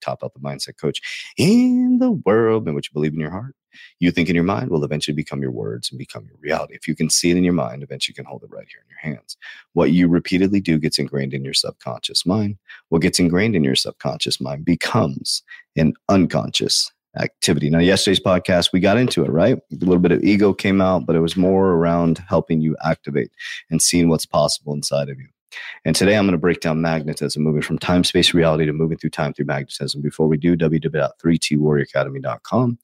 top health and mindset coach in the world in which you believe in your heart. You think in your mind will eventually become your words and become your reality. If you can see it in your mind, eventually you can hold it right here in your hands. What you repeatedly do gets ingrained in your subconscious mind. What gets ingrained in your subconscious mind becomes an unconscious activity. Now, yesterday's podcast, we got into it, right? A little bit of ego came out, but it was more around helping you activate and seeing what's possible inside of you. And today I'm going to break down magnetism, moving from time space reality to moving through time through magnetism. Before we do, www.3twarrioracademy.com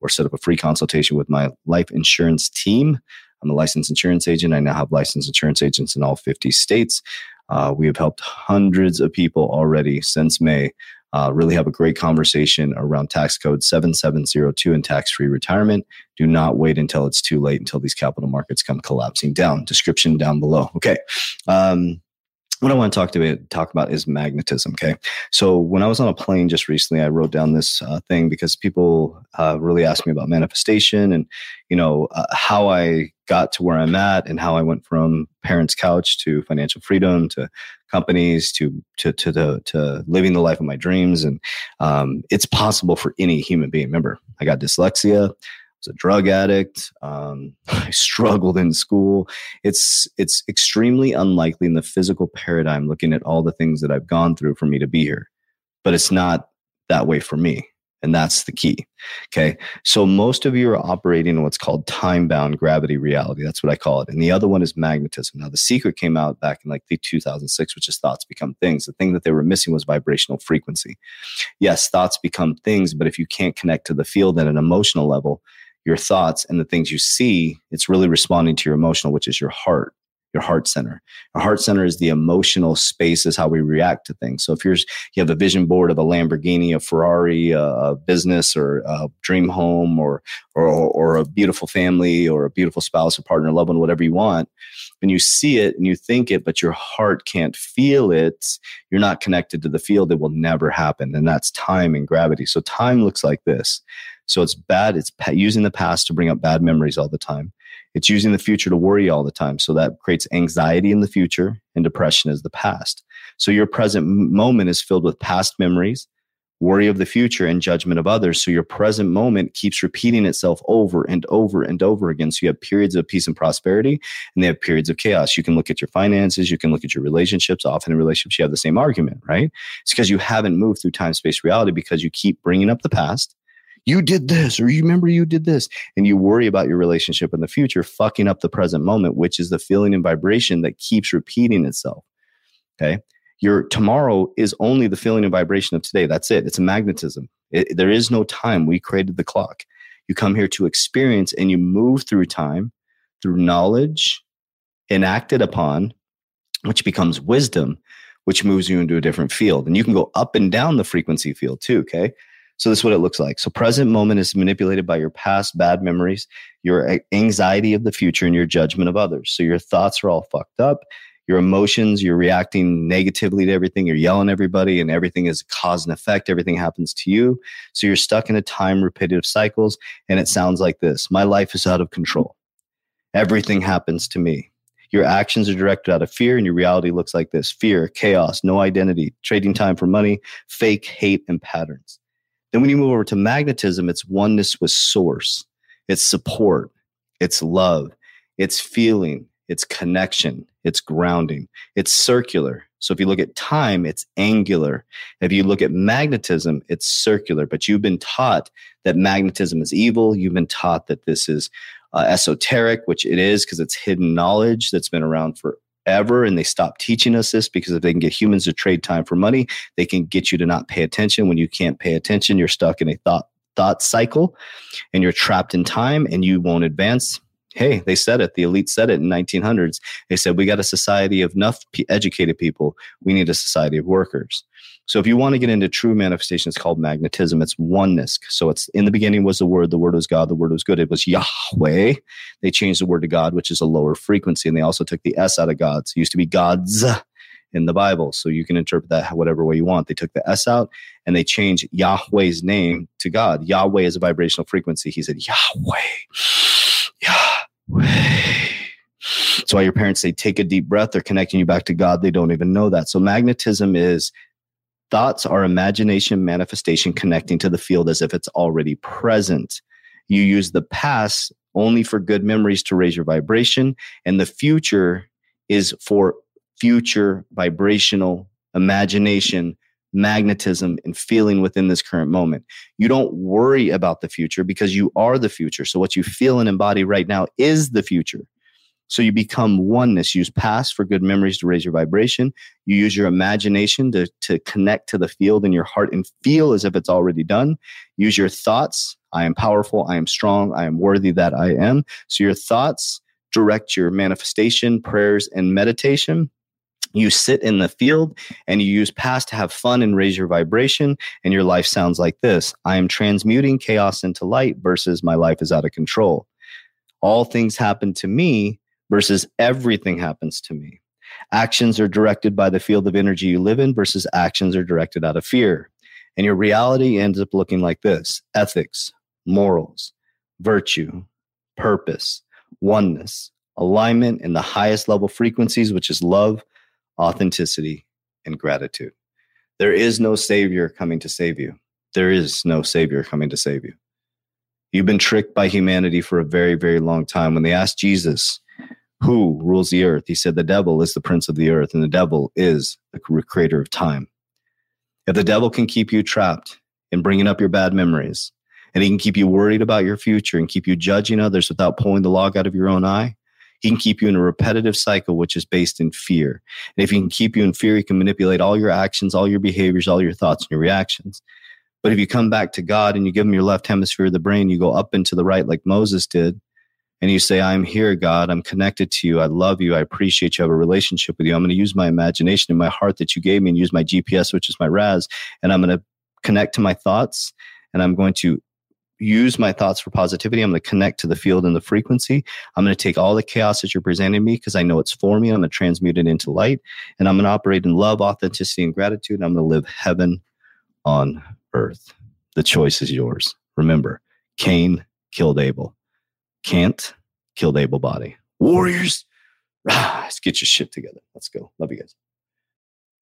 or set up a free consultation with my life insurance team. I'm a licensed insurance agent. I now have licensed insurance agents in all 50 states. Uh, we have helped hundreds of people already since May uh, really have a great conversation around tax code 7702 and tax free retirement. Do not wait until it's too late until these capital markets come collapsing down. Description down below. Okay. Um, what I want to talk to talk about is magnetism. Okay, so when I was on a plane just recently, I wrote down this uh, thing because people uh, really asked me about manifestation and you know uh, how I got to where I'm at and how I went from parents' couch to financial freedom to companies to to to to, to living the life of my dreams. And um, it's possible for any human being. Remember, I got dyslexia was a drug addict. Um, I struggled in school. It's it's extremely unlikely in the physical paradigm, looking at all the things that I've gone through, for me to be here. But it's not that way for me. And that's the key. Okay. So most of you are operating in what's called time bound gravity reality. That's what I call it. And the other one is magnetism. Now, the secret came out back in like the 2006, which is thoughts become things. The thing that they were missing was vibrational frequency. Yes, thoughts become things, but if you can't connect to the field at an emotional level, your thoughts and the things you see, it's really responding to your emotional, which is your heart, your heart center. Your heart center is the emotional space, is how we react to things. So if you're you have a vision board of a Lamborghini, a Ferrari, a, a business, or a dream home, or, or or a beautiful family, or a beautiful spouse, or partner, loved one, whatever you want, and you see it and you think it, but your heart can't feel it, you're not connected to the field. It will never happen, and that's time and gravity. So time looks like this. So it's bad. It's using the past to bring up bad memories all the time. It's using the future to worry all the time. So that creates anxiety in the future and depression is the past. So your present moment is filled with past memories, worry of the future, and judgment of others. So your present moment keeps repeating itself over and over and over again. So you have periods of peace and prosperity, and they have periods of chaos. You can look at your finances, you can look at your relationships. Often in relationships, you have the same argument, right? It's because you haven't moved through time space reality because you keep bringing up the past you did this or you remember you did this and you worry about your relationship in the future fucking up the present moment which is the feeling and vibration that keeps repeating itself okay? Your tomorrow is only the feeling and vibration of today. That's it. It's a magnetism. It, there is no time. We created the clock. You come here to experience and you move through time through knowledge enacted upon which becomes wisdom which moves you into a different field. And you can go up and down the frequency field too okay so this is what it looks like. So present moment is manipulated by your past bad memories, your anxiety of the future, and your judgment of others. So your thoughts are all fucked up. Your emotions, you're reacting negatively to everything. You're yelling at everybody, and everything is cause and effect. Everything happens to you. So you're stuck in a time repetitive cycles. And it sounds like this My life is out of control. Everything happens to me. Your actions are directed out of fear, and your reality looks like this fear, chaos, no identity, trading time for money, fake hate, and patterns. Then when you move over to magnetism, it's oneness with source, it's support, it's love, it's feeling, it's connection, it's grounding, it's circular. So if you look at time, it's angular. If you look at magnetism, it's circular. But you've been taught that magnetism is evil. You've been taught that this is uh, esoteric, which it is because it's hidden knowledge that's been around for ever and they stop teaching us this because if they can get humans to trade time for money they can get you to not pay attention. When you can't pay attention you're stuck in a thought thought cycle and you're trapped in time and you won't advance Hey, they said it. The elite said it in 1900s. They said, we got a society of enough educated people. We need a society of workers. So if you want to get into true manifestation, it's called magnetism. It's oneness. So it's in the beginning was the word, the word was God, the word was good. It was Yahweh. They changed the word to God, which is a lower frequency. And they also took the S out of God's. It used to be God's in the Bible. So you can interpret that whatever way you want. They took the S out and they changed Yahweh's name to God. Yahweh is a vibrational frequency. He said, Yahweh, Yahweh. That's why your parents say, take a deep breath. They're connecting you back to God. They don't even know that. So magnetism is Thoughts are imagination manifestation connecting to the field as if it's already present. You use the past only for good memories to raise your vibration, and the future is for future vibrational imagination, magnetism, and feeling within this current moment. You don't worry about the future because you are the future. So, what you feel and embody right now is the future. So you become oneness. Use past for good memories to raise your vibration. You use your imagination to, to connect to the field in your heart and feel as if it's already done. Use your thoughts. I am powerful. I am strong. I am worthy that I am. So your thoughts direct your manifestation, prayers, and meditation. You sit in the field and you use past to have fun and raise your vibration. And your life sounds like this I am transmuting chaos into light versus my life is out of control. All things happen to me versus everything happens to me. Actions are directed by the field of energy you live in versus actions are directed out of fear. And your reality ends up looking like this ethics, morals, virtue, purpose, oneness, alignment in the highest level frequencies, which is love, authenticity, and gratitude. There is no savior coming to save you. There is no savior coming to save you. You've been tricked by humanity for a very, very long time. When they asked Jesus, who rules the earth? He said, The devil is the prince of the earth, and the devil is the creator of time. If the devil can keep you trapped in bringing up your bad memories, and he can keep you worried about your future and keep you judging others without pulling the log out of your own eye, he can keep you in a repetitive cycle, which is based in fear. And if he can keep you in fear, he can manipulate all your actions, all your behaviors, all your thoughts, and your reactions. But if you come back to God and you give him your left hemisphere of the brain, you go up and to the right like Moses did, and you say, I'm here, God. I'm connected to you. I love you. I appreciate you. I have a relationship with you. I'm going to use my imagination and my heart that you gave me and use my GPS, which is my RAS. And I'm going to connect to my thoughts and I'm going to use my thoughts for positivity. I'm going to connect to the field and the frequency. I'm going to take all the chaos that you're presenting me because I know it's for me. I'm going to transmute it into light and I'm going to operate in love, authenticity, and gratitude. I'm going to live heaven on earth. The choice is yours. Remember, Cain killed Abel can't kill the able body. Warriors, rise, get your shit together. Let's go. Love you guys.